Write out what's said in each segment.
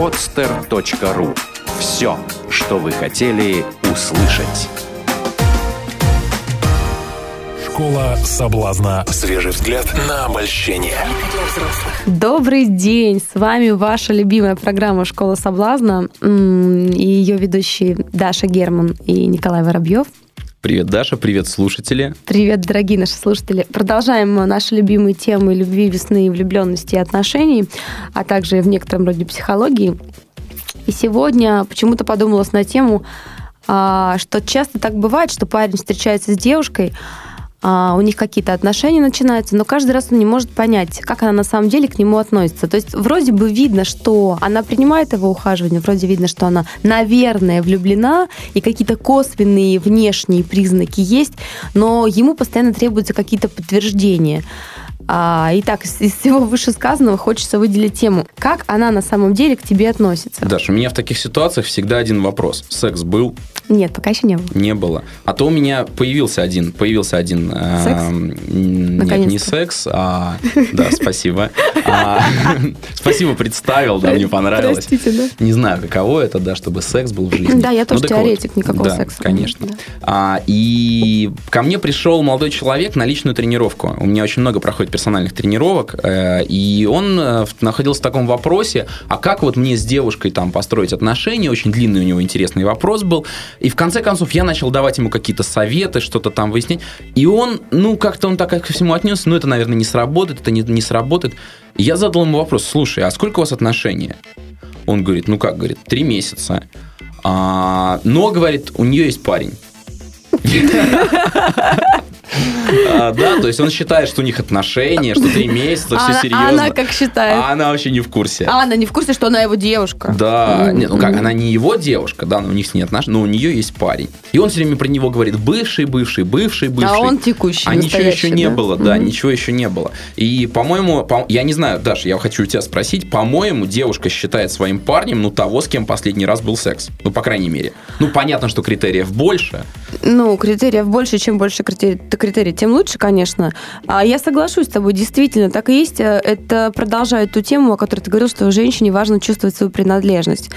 podster.ru Все, что вы хотели услышать. Школа соблазна. Свежий взгляд на обольщение. Добрый день! С вами ваша любимая программа «Школа соблазна» и ее ведущие Даша Герман и Николай Воробьев. Привет, Даша, привет, слушатели. Привет, дорогие наши слушатели. Продолжаем наши любимые темы любви, весны, влюбленности и отношений, а также в некотором роде психологии. И сегодня почему-то подумалась на тему, а, что часто так бывает, что парень встречается с девушкой, а, у них какие-то отношения начинаются, но каждый раз он не может понять, как она на самом деле к нему относится. То есть вроде бы видно, что она принимает его ухаживание, вроде видно, что она, наверное, влюблена, и какие-то косвенные внешние признаки есть, но ему постоянно требуются какие-то подтверждения. А, итак, из всего вышесказанного хочется выделить тему. Как она на самом деле к тебе относится? Даша, у меня в таких ситуациях всегда один вопрос. Секс был? Нет, пока еще не было. Не было. А то у меня появился один, появился один... Э, секс? Э, нет, не секс, а... Да, спасибо. А, спасибо, представил, да, мне понравилось. Простите, да. Не знаю, каково это, да, чтобы секс был в жизни. Да, я тоже ну, теоретик, никакого секса. конечно. А, и ко мне пришел молодой человек на личную тренировку. У меня очень много проходит персональных тренировок, э, и он э, находился в таком вопросе, а как вот мне с девушкой там построить отношения, очень длинный у него интересный вопрос был, и в конце концов я начал давать ему какие-то советы, что-то там выяснять, и он, ну, как-то он так ко всему отнесся, ну, это, наверное, не сработает, это не, не сработает. Я задал ему вопрос, слушай, а сколько у вас отношения? Он говорит, ну как, говорит, три месяца. А, но, говорит, у нее есть парень. А, да, то есть он считает, что у них отношения, что три месяца, все а, серьезно. А она как считает? А она вообще не в курсе. А она не в курсе, что она его девушка. Да, нет, ну как, она не его девушка, да, но у них с ней отношения, но у нее есть парень. И он все время про него говорит бывший, бывший, бывший, бывший. А он текущий, А ничего еще не да? было, да, ничего еще не было. И, по-моему, я не знаю, Даша, я хочу у тебя спросить, по-моему, девушка считает своим парнем, ну, того, с кем последний раз был секс. Ну, по крайней мере. Ну, понятно, что критериев больше. Ну, критериев больше, чем больше критерий, критерий тем лучше, конечно. А я соглашусь с тобой, действительно, так и есть. Это продолжает ту тему, о которой ты говорил, что женщине важно чувствовать свою принадлежность.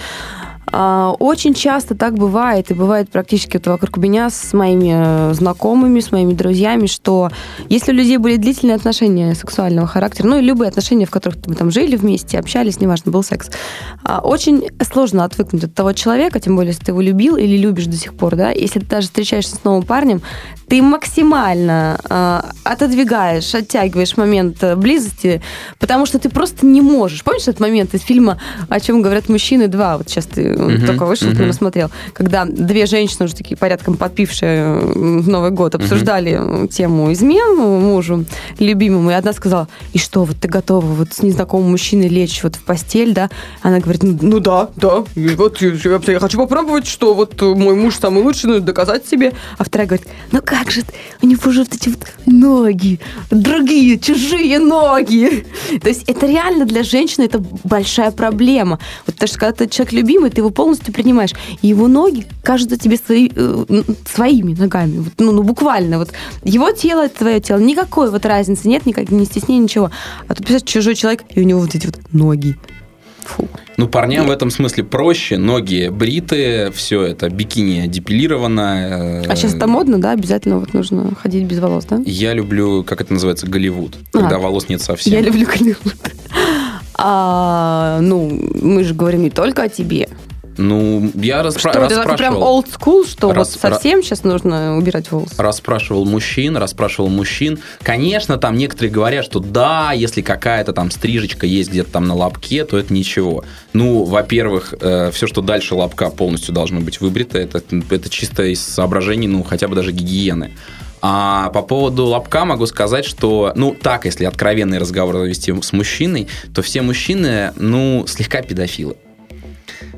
А, очень часто так бывает, и бывает практически вот вокруг меня с моими э, знакомыми, с моими друзьями, что если у людей были длительные отношения сексуального характера, ну и любые отношения, в которых мы там жили вместе, общались, неважно, был секс, а, очень сложно отвыкнуть от того человека, тем более, если ты его любил или любишь до сих пор, да, если ты даже встречаешься с новым парнем, ты максимально э, отодвигаешь, оттягиваешь момент э, близости, потому что ты просто не можешь. Помнишь этот момент из фильма «О чем говорят мужчины 2»? Вот сейчас ты uh-huh, только вышел, uh-huh. ты его смотрел. Когда две женщины, уже такие порядком подпившие Новый год, обсуждали uh-huh. тему измен мужу любимому, и одна сказала, и что, вот ты готова вот с незнакомым мужчиной лечь вот в постель, да? Она говорит, ну, ну да, да, вот я, я хочу попробовать, что вот мой муж самый лучший, ну, доказать себе. А вторая говорит, ну как же, у него же вот эти вот ноги, другие, чужие ноги. То есть это реально для женщины это большая проблема. Вот потому что когда ты человек любимый, ты его полностью принимаешь. И его ноги кажутся тебе свои, э, своими ногами. Вот, ну, ну, буквально. Вот его тело это твое тело. Никакой вот разницы нет, никак, не стеснения, ничего. А тут, представляешь, чужой человек, и у него вот эти вот ноги. Фу. Ну, парням в этом смысле проще. Ноги бритые, все это бикини депилировано. А сейчас это модно, да? Обязательно вот нужно ходить без волос, да? Я люблю, как это называется, Голливуд, а, когда волос нет совсем. Я люблю Голливуд. А, ну, мы же говорим не только о тебе. Ну, я распра- что, расспрашивал. Это прям old school, что Рас- вот совсем ra- сейчас нужно убирать волосы? Расспрашивал мужчин, расспрашивал мужчин. Конечно, там некоторые говорят, что да, если какая-то там стрижечка есть где-то там на лобке, то это ничего. Ну, во-первых, э, все, что дальше лобка, полностью должно быть выбрито. Это, это чисто из соображений, ну, хотя бы даже гигиены. А по поводу лобка могу сказать, что, ну, так, если откровенный разговор вести с мужчиной, то все мужчины, ну, слегка педофилы.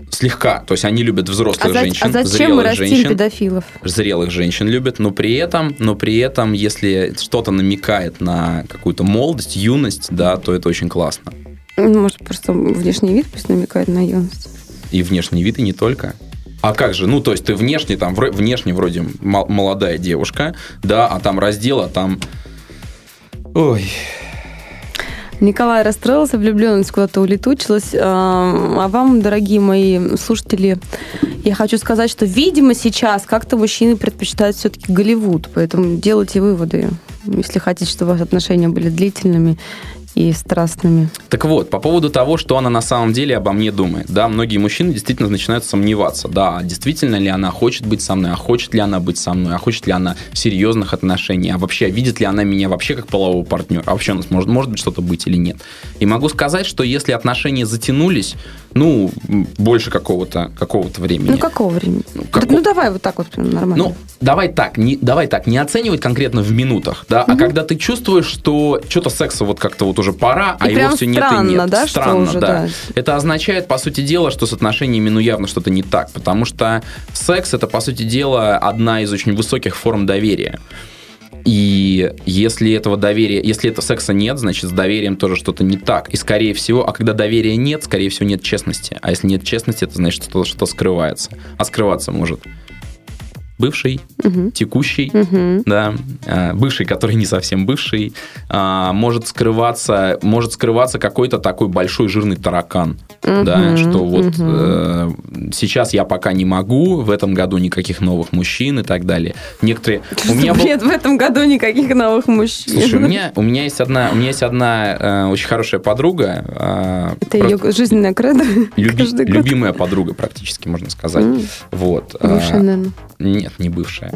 Слегка. То есть они любят взрослых а женщин. А зачем мы растим женщин, педофилов? Зрелых женщин любят, но при этом, но при этом, если что-то намекает на какую-то молодость, юность, да, то это очень классно. Ну, может, просто внешний вид пусть намекает на юность. И внешний вид, и не только. А как же? Ну, то есть ты внешне, там, внешне вроде молодая девушка, да, а там раздел, а там... Ой, Николай расстроился, влюбленность куда-то улетучилась. А вам, дорогие мои слушатели, я хочу сказать, что, видимо, сейчас как-то мужчины предпочитают все-таки Голливуд, поэтому делайте выводы, если хотите, чтобы ваши отношения были длительными и страстными. Так вот, по поводу того, что она на самом деле обо мне думает. Да, многие мужчины действительно начинают сомневаться. Да, действительно ли она хочет быть со мной, а хочет ли она быть со мной, а хочет ли она серьезных отношений, а вообще видит ли она меня вообще как полового партнера, а вообще у нас может, может быть что-то быть или нет. И могу сказать, что если отношения затянулись, ну, больше какого-то какого времени. Ну, какого времени? Ну, как... ну, давай вот так вот нормально. Ну, давай так, не, давай так, не оценивать конкретно в минутах, да, угу. а когда ты чувствуешь, что что-то секса вот как-то вот уже пора, а и а его все странно, нет и нет. Да, странно, уже, да. да. Это означает, по сути дела, что с отношениями, ну, явно что-то не так, потому что секс это, по сути дела, одна из очень высоких форм доверия. И если этого доверия, если этого секса нет, значит, с доверием тоже что-то не так. И скорее всего, а когда доверия нет, скорее всего, нет честности. А если нет честности, это значит, что что скрывается. А скрываться может бывший, угу. текущий, угу. да, а, бывший, который не совсем бывший, а, может скрываться, может скрываться какой-то такой большой жирный таракан, угу. да, что вот угу. э, сейчас я пока не могу, в этом году никаких новых мужчин и так далее. Некоторые у меня Нет, был... в этом году никаких новых мужчин. Слушай, у меня у меня есть одна у меня есть одна э, очень хорошая подруга. Э, Это ее жизненная кредо. Люби... Любимая подруга практически можно сказать. Mm. Вот. Бывшая, наверное. Нет, не бывшая.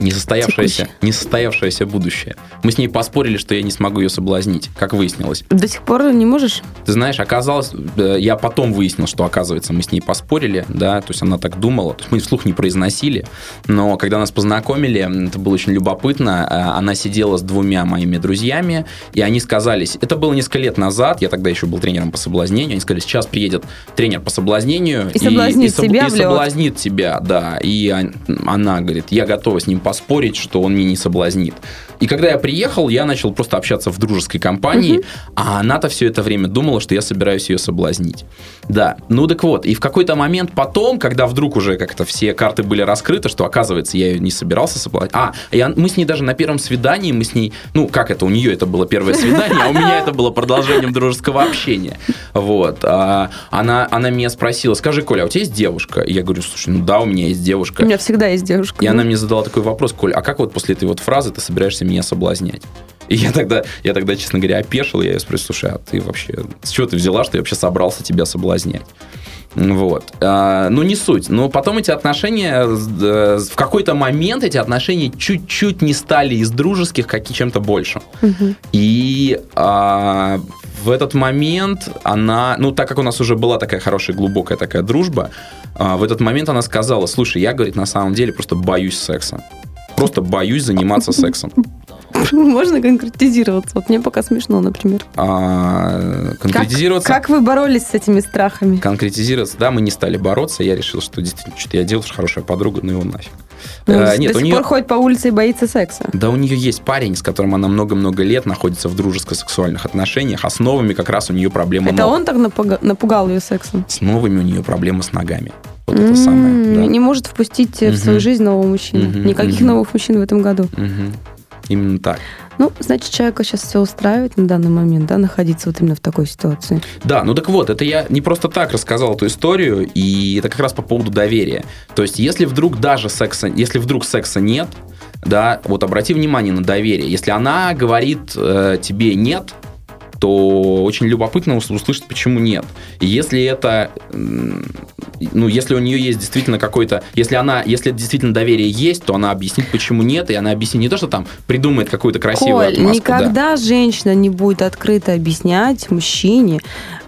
Несостоявшееся, несостоявшееся будущее. Мы с ней поспорили, что я не смогу ее соблазнить, как выяснилось. До сих пор не можешь? Ты знаешь, оказалось, я потом выяснил, что, оказывается, мы с ней поспорили, да, то есть она так думала, то есть мы вслух не произносили, но когда нас познакомили, это было очень любопытно, э, она сидела с двумя моими друзьями, и они сказали, это было несколько лет назад, я тогда еще был тренером по соблазнению, они сказали, сейчас приедет тренер по соблазнению и, и соблазнит, и, тебя, и соблазнит тебя, да, и она говорит, я готова с ним поспорить, что он меня не соблазнит. И когда я приехал, я начал просто общаться в дружеской компании, угу. а она-то все это время думала, что я собираюсь ее соблазнить. Да, ну так вот, и в какой-то момент потом, когда вдруг уже как-то все карты были раскрыты, что оказывается я ее не собирался соблазнить. А, я, мы с ней даже на первом свидании, мы с ней, ну как это, у нее это было первое свидание, а у меня это было продолжением дружеского общения. Вот. А, она, она меня спросила, скажи, Коля, а у тебя есть девушка? И я говорю, слушай, ну да, у меня есть девушка. У меня всегда есть девушка. И она мне задала такой вопрос, Коля, а как вот после этой вот фразы ты собираешься меня соблазнять? И я тогда, я тогда, честно говоря, опешил, я ее спросил, слушай, а ты вообще, с чего ты взяла, что я вообще собрался тебя соблазнять? Вот. А, ну, не суть. Но потом эти отношения, э, в какой-то момент эти отношения чуть-чуть не стали из дружеских, как и чем-то большим. Угу. И а, в этот момент она, ну, так как у нас уже была такая хорошая, глубокая такая дружба, а, в этот момент она сказала, слушай, я, говорит, на самом деле просто боюсь секса. Просто боюсь заниматься сексом. Можно конкретизироваться? Вот мне пока смешно, например. А, конкретизироваться? Как, как вы боролись с этими страхами? Конкретизироваться, да, мы не стали бороться. Я решил, что действительно, что-то я делал, что хорошая подруга, ну его нафиг. Ну, а, нет, до сих нее... пор ходит по улице и боится секса. Да, у нее есть парень, с которым она много-много лет находится в дружеско-сексуальных отношениях, а с новыми как раз у нее проблема Это ног. он так напугал, напугал ее сексом? С новыми у нее проблемы с ногами. Вот это самое. Да. Не может впустить в свою жизнь нового мужчину. Никаких новых мужчин в этом году. Именно так. Ну, значит, человека сейчас все устраивает на данный момент, да, находиться вот именно в такой ситуации. Да, ну так вот, это я не просто так рассказал эту историю, и это как раз по поводу доверия. То есть, если вдруг даже секса, если вдруг секса нет, да, вот обрати внимание на доверие. Если она говорит э, тебе нет, то очень любопытно услышать, почему нет. И если это, ну, если у нее есть действительно какой-то, если она, если действительно доверие есть, то она объяснит, почему нет, и она объяснит не то, что там придумает какую-то красивую Коль, отмазку. никогда да. женщина не будет открыто объяснять мужчине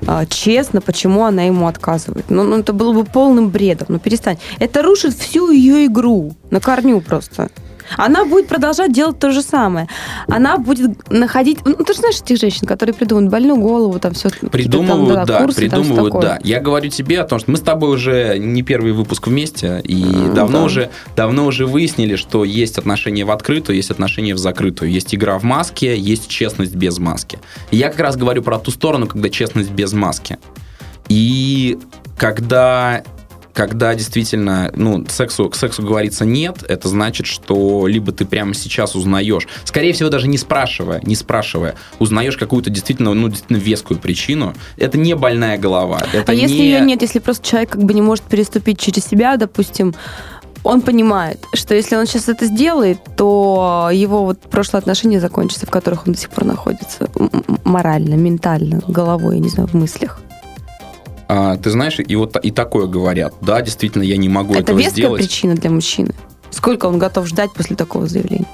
а, честно, почему она ему отказывает. Ну, ну, это было бы полным бредом. Ну, перестань. Это рушит всю ее игру на корню просто. Она будет продолжать делать то же самое. Она будет находить... Ну, ты же знаешь этих женщин, которые придумывают больную голову, там все... Придумывают, там, да, курсы, придумывают, там, да. Я говорю тебе о том, что мы с тобой уже не первый выпуск вместе, и mm, давно, да. уже, давно уже выяснили, что есть отношения в открытую, есть отношения в закрытую. Есть игра в маске, есть честность без маски. И я как раз говорю про ту сторону, когда честность без маски. И когда когда действительно, ну, сексу, к сексу говорится нет, это значит, что либо ты прямо сейчас узнаешь, скорее всего, даже не спрашивая, не спрашивая, узнаешь какую-то действительно, ну, действительно вескую причину. Это не больная голова. Это а если не... ее нет, если просто человек как бы не может переступить через себя, допустим, он понимает, что если он сейчас это сделает, то его вот прошлые отношения закончатся, в которых он до сих пор находится морально, ментально, головой, я не знаю, в мыслях. А, ты знаешь, и вот и такое говорят. Да, действительно, я не могу это этого веская сделать. причина для мужчины. Сколько он готов ждать после такого заявления?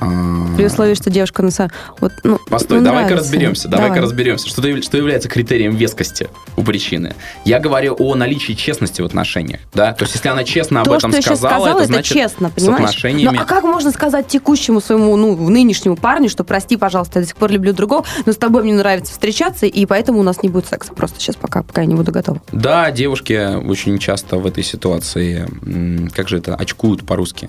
А, При условии, что девушка на самом... Вот, ну, Постой, ну, давай-ка разберемся, давай-ка Давай. разберемся, что, что является критерием вескости у причины. Я говорю о наличии честности в отношениях, да, то есть если она честно об То, этом что сказала, сказала, это это, значит честно, с понимаешь? отношениями... Ну, а как можно сказать текущему своему, ну, нынешнему парню, что прости, пожалуйста, я до сих пор люблю другого, но с тобой мне нравится встречаться, и поэтому у нас не будет секса просто сейчас, пока, пока я не буду готова. Да, девушки очень часто в этой ситуации, как же это, очкуют по-русски?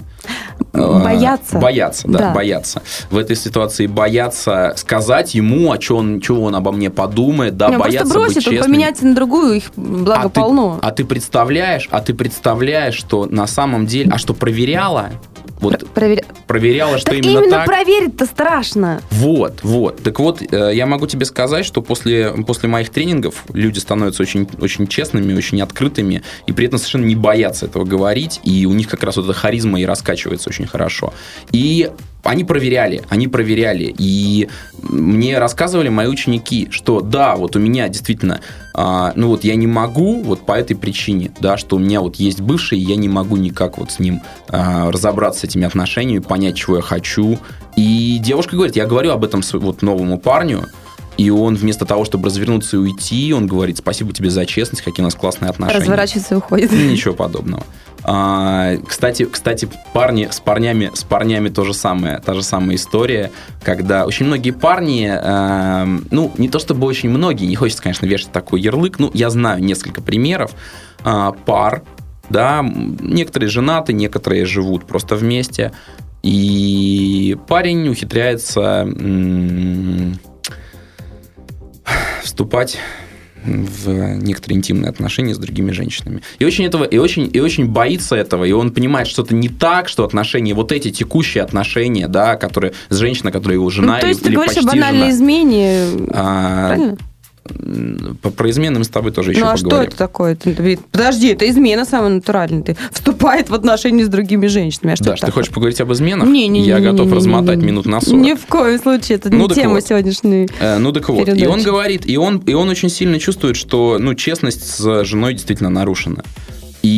Э, Боятся. Боятся, да, Да. Боятся. В этой ситуации боятся сказать ему, о чем он, чего он обо мне подумает, да, Не, он боятся просто бросит, быть честным. поменяется на другую, их благо а полно. Ты, а ты представляешь, а ты представляешь, что на самом деле, а что проверяла, вот Проверя- проверяла, что Так именно, именно так. проверить-то страшно. Вот, вот. Так вот, э, я могу тебе сказать, что после, после моих тренингов люди становятся очень, очень честными, очень открытыми, и при этом совершенно не боятся этого говорить, и у них как раз вот эта харизма и раскачивается очень хорошо. И они проверяли, они проверяли, и мне рассказывали мои ученики, что да, вот у меня действительно, а, ну вот я не могу вот по этой причине, да, что у меня вот есть бывший, и я не могу никак вот с ним а, разобраться с этими отношениями, понять, чего я хочу. И девушка говорит, я говорю об этом вот новому парню, и он вместо того, чтобы развернуться и уйти, он говорит, спасибо тебе за честность, какие у нас классные отношения. Разворачивается и уходит. Ничего подобного. А, кстати, кстати, парни с парнями, с парнями то же самое, та же самая история, когда очень многие парни, эм, ну не то чтобы очень многие, не хочется, конечно, вешать такой ярлык, ну я знаю несколько примеров. А, пар, да, некоторые женаты, некоторые живут просто вместе, и парень ухитряется м, вступать в некоторые интимные отношения с другими женщинами. И очень этого, и очень, и очень боится этого, и он понимает, что это не так, что отношения, вот эти текущие отношения, да, которые с женщиной, которая его жена Ну, то или, есть ты или говоришь о почти банальной жена. измене, А, правильно? Про измены мы с тобой тоже еще ну а поговорим. что это такое? Подожди, это измена самая натуральная. Ты вступает в отношения с другими женщинами. А что это ты такое? хочешь поговорить об изменах? Не-не-не. Я готов не-не-не-не-не. размотать минут на 40. Ни в коем случае. Это Ну, не тема вот. сегодняшней. Э, Ну так вот, и передачи. он говорит, и он, и он очень сильно чувствует, что ну, честность с женой действительно нарушена. И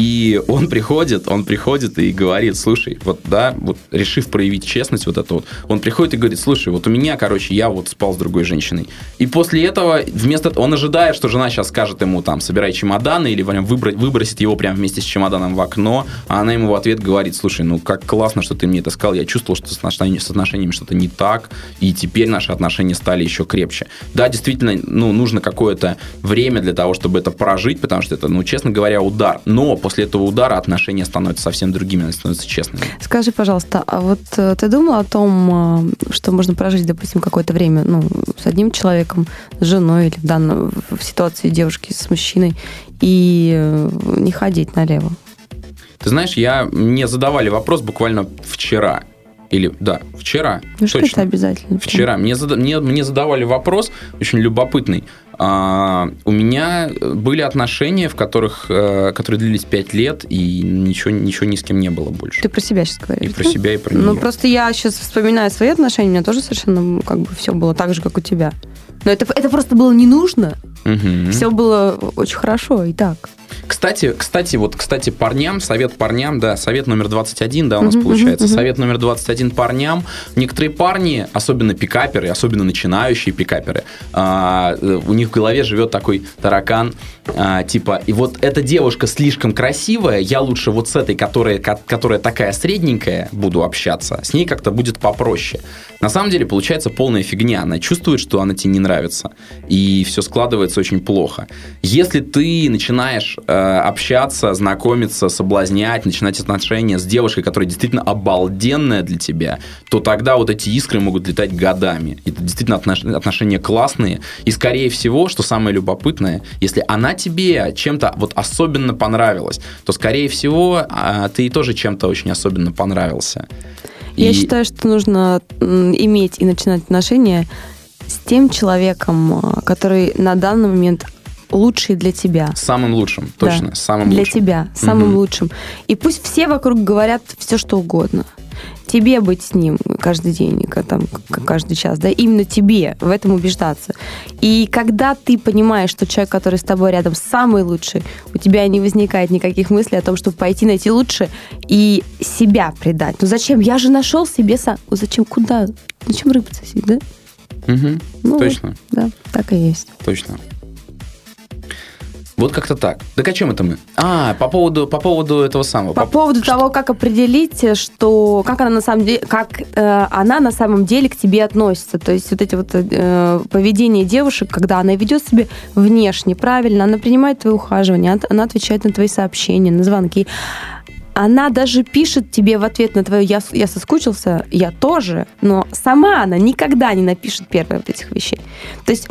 он приходит, он приходит и говорит, слушай, вот да, вот решив проявить честность вот это вот, он приходит и говорит, слушай, вот у меня, короче, я вот спал с другой женщиной. И после этого, вместо он ожидает, что жена сейчас скажет ему там, собирай чемоданы, или прям выбро- выбросит его прям вместе с чемоданом в окно, а она ему в ответ говорит, слушай, ну как классно, что ты мне это сказал, я чувствовал, что с отношениями, с отношениями что-то не так, и теперь наши отношения стали еще крепче. Да, действительно, ну, нужно какое-то время для того, чтобы это прожить, потому что это, ну, честно говоря, удар. Но после этого удара отношения становятся совсем другими, они становятся честными. Скажи, пожалуйста, а вот э, ты думал о том, э, что можно прожить, допустим, какое-то время ну, с одним человеком, с женой или в, данном, в ситуации девушки с мужчиной, и э, не ходить налево? Ты знаешь, я, мне задавали вопрос буквально вчера. Или, да, вчера. Ну что это обязательно? Вчера мне, зада- мне, мне задавали вопрос очень любопытный. А, у меня были отношения, в которых, э, которые длились 5 лет, и ничего, ничего ни с кем не было больше. Ты про себя сейчас говоришь? И про да? себя, и про Ну, нее. просто я сейчас вспоминаю свои отношения, у меня тоже совершенно как бы все было так же, как у тебя. Но это, это просто было не нужно. Мгм. Все было очень хорошо и так. Кстати, кстати, вот, кстати, парням, совет парням, да, совет номер 21, да, у нас Мгм, получается. мгм. Совет номер 21 парням. Некоторые парни, особенно пикаперы, особенно начинающие пикаперы, а, э, у них в голове живет такой таракан, а, типа, и вот эта девушка слишком красивая, я лучше вот с этой, которая, ко- которая такая средненькая, буду общаться, с ней как-то будет попроще. На самом деле получается полная фигня. Она чувствует, что она тебе не нравится. И все складывается очень плохо. Если ты начинаешь э, э, общаться, знакомиться, соблазнять, начинать отношения с девушкой, которая действительно обалденная для тебя, то тогда вот эти искры могут летать годами. Это действительно отнош- отношения классные. И, скорее всего, что самое любопытное, если она тебе чем-то вот особенно понравилась, то, скорее всего, а, ты ей тоже чем-то очень особенно понравился. Я И- считаю, что нужно иметь и начинать отношения с тем человеком, а, который на данный момент лучший для тебя. Самым лучшим, Да. точно, самым для лучшим. тебя, самым Мгм. лучшим. И пусть все вокруг говорят все, что угодно. Тебе быть с ним каждый день, там, каждый час, да, именно тебе в этом убеждаться. И когда ты понимаешь, что человек, который с тобой рядом, самый лучший, у тебя не возникает никаких мыслей о том, чтобы пойти найти лучше и себя предать. Ну зачем? Я же нашел себе сам. Ну Зачем? Куда? Зачем рыпаться сидеть, да? Мгм. Ну, Точно. Да, так и есть. Точно. Вот как-то так. Так о чем это мы? А, по поводу, по поводу этого самого. По поводу того, как определить, что как она на самом деле, как э, она на самом деле к тебе относится. То есть вот эти вот э, поведение девушек, когда она ведет себя внешне правильно, она принимает твои ухаживания, она, отвечает на твои сообщения, на звонки. Она даже пишет тебе в ответ на твое «я, я соскучился», «я тоже», но сама она никогда не напишет первое вот этих вещей. То есть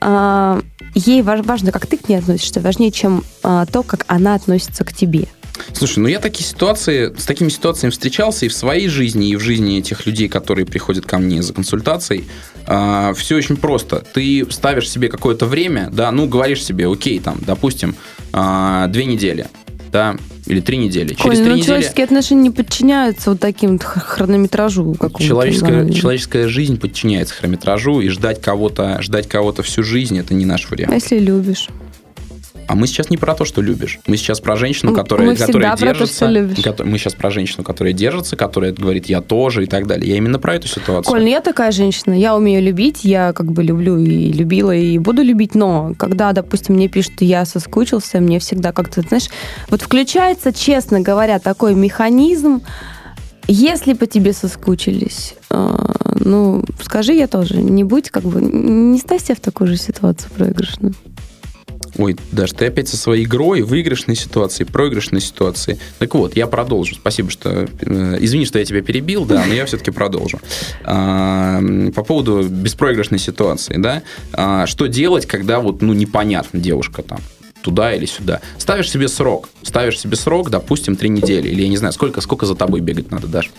а, ей важ- важно, как ты к ней относишься, важнее, чем а, то, как она относится к тебе. Слушай, ну я такие ситуации, с такими ситуациями встречался и в своей жизни, и в жизни этих людей, которые приходят ко мне за консультацией. все очень просто. Ты ставишь себе какое-то время, да, ну говоришь себе, окей, там, допустим, а, две недели, да, или три недели. Через Коль, три ну, недели человеческие отношения не подчиняются вот таким вот хронометражу какому-то. человеческая, человеческая жизнь подчиняется хронометражу, и ждать кого-то, ждать кого-то всю жизнь это не наш А вариант. если любишь? А мы сейчас не про то, что любишь. Мы сейчас про женщину, Мы которая, всегда которая про то, держится. что любишь. Мы сейчас про женщину, которая держится, которая говорит, я тоже и так далее. Я именно про эту ситуацию. Коль, ну я такая женщина, я умею любить, я как бы люблю и любила, и буду любить, но когда, допустим, мне пишут, я соскучился, мне всегда как-то, знаешь, вот включается, честно говоря, такой механизм, если по тебе соскучились, э, ну, скажи я тоже, не будь как бы, не ставь себя в такую же ситуацию проигрышную. Ой, Даш, ты опять со своей игрой, выигрышной ситуации, проигрышной ситуации. Так вот, я продолжу. Спасибо, что... э, извини, что я тебя перебил, да, но я все-таки продолжу. А, по поводу беспроигрышной ситуации, да. А, что делать, когда вот, ну, непонятно, девушка там туда или сюда. Ставишь себе срок. Ставишь себе срок, допустим, три недели. Или я не знаю, сколько, сколько за тобой бегать надо, Даш?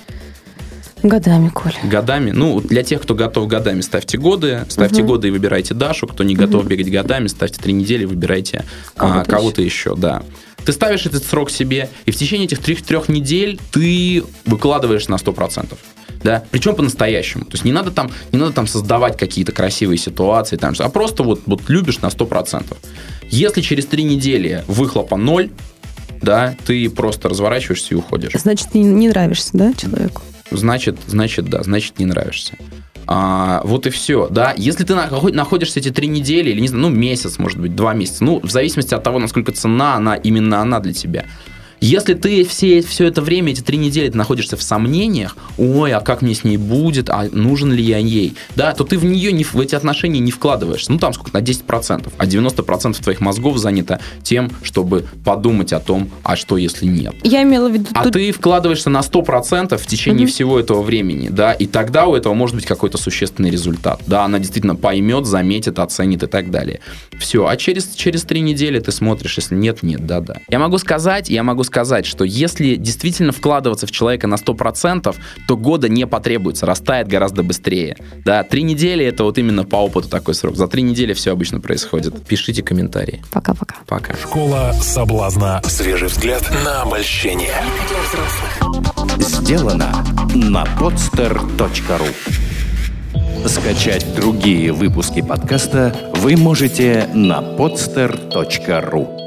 Годами, Коля. Годами. Ну, для тех, кто готов годами, ставьте годы. Ставьте Мгм. годы и выбирайте Дашу. Кто не готов бегать годами, ставьте три недели, выбирайте а, Кого-то кого-то еще, да. Ты ставишь этот срок себе, и в течение этих трех, недель ты выкладываешь на 100%. Да, причем по-настоящему. То есть не надо там, не надо там создавать какие-то красивые ситуации, там, а просто вот, вот любишь на 100%. Если через три недели выхлопа ноль, да, ты просто разворачиваешься и уходишь Значит, не, не нравишься, да, человеку? Значит, значит, да, значит, не нравишься. А, вот и все, да. Если ты наход- находишься эти три недели, или, не знаю, ну, месяц, может быть, два месяца, ну, в зависимости от того, насколько цена, она, именно она для тебя. Если ты все, все это время, эти три недели, ты находишься в сомнениях, ой, а как мне с ней будет, а нужен ли я ей, да, то ты в нее, не, в эти отношения не вкладываешься. Ну, там сколько, на 10%, а 90% твоих мозгов занято тем, чтобы подумать о том, а что если нет. Я имела в виду... А тут- ты вкладываешься на 100% в течение Мгм. всего этого времени, да, и тогда у этого может быть какой-то существенный результат. Да, она действительно поймет, заметит, оценит и так далее. Все, а через, через три недели ты смотришь, если нет, нет, да, да. Я могу сказать, я могу сказать, что если действительно вкладываться в человека на 100%, то года не потребуется, растает гораздо быстрее. Да, три недели это вот именно по опыту такой срок. За три недели все обычно происходит. Пишите комментарии. Пока-пока. Пока. Школа соблазна. Свежий взгляд на обольщение. Сделано на podster.ru Скачать другие выпуски подкаста вы можете на podster.ru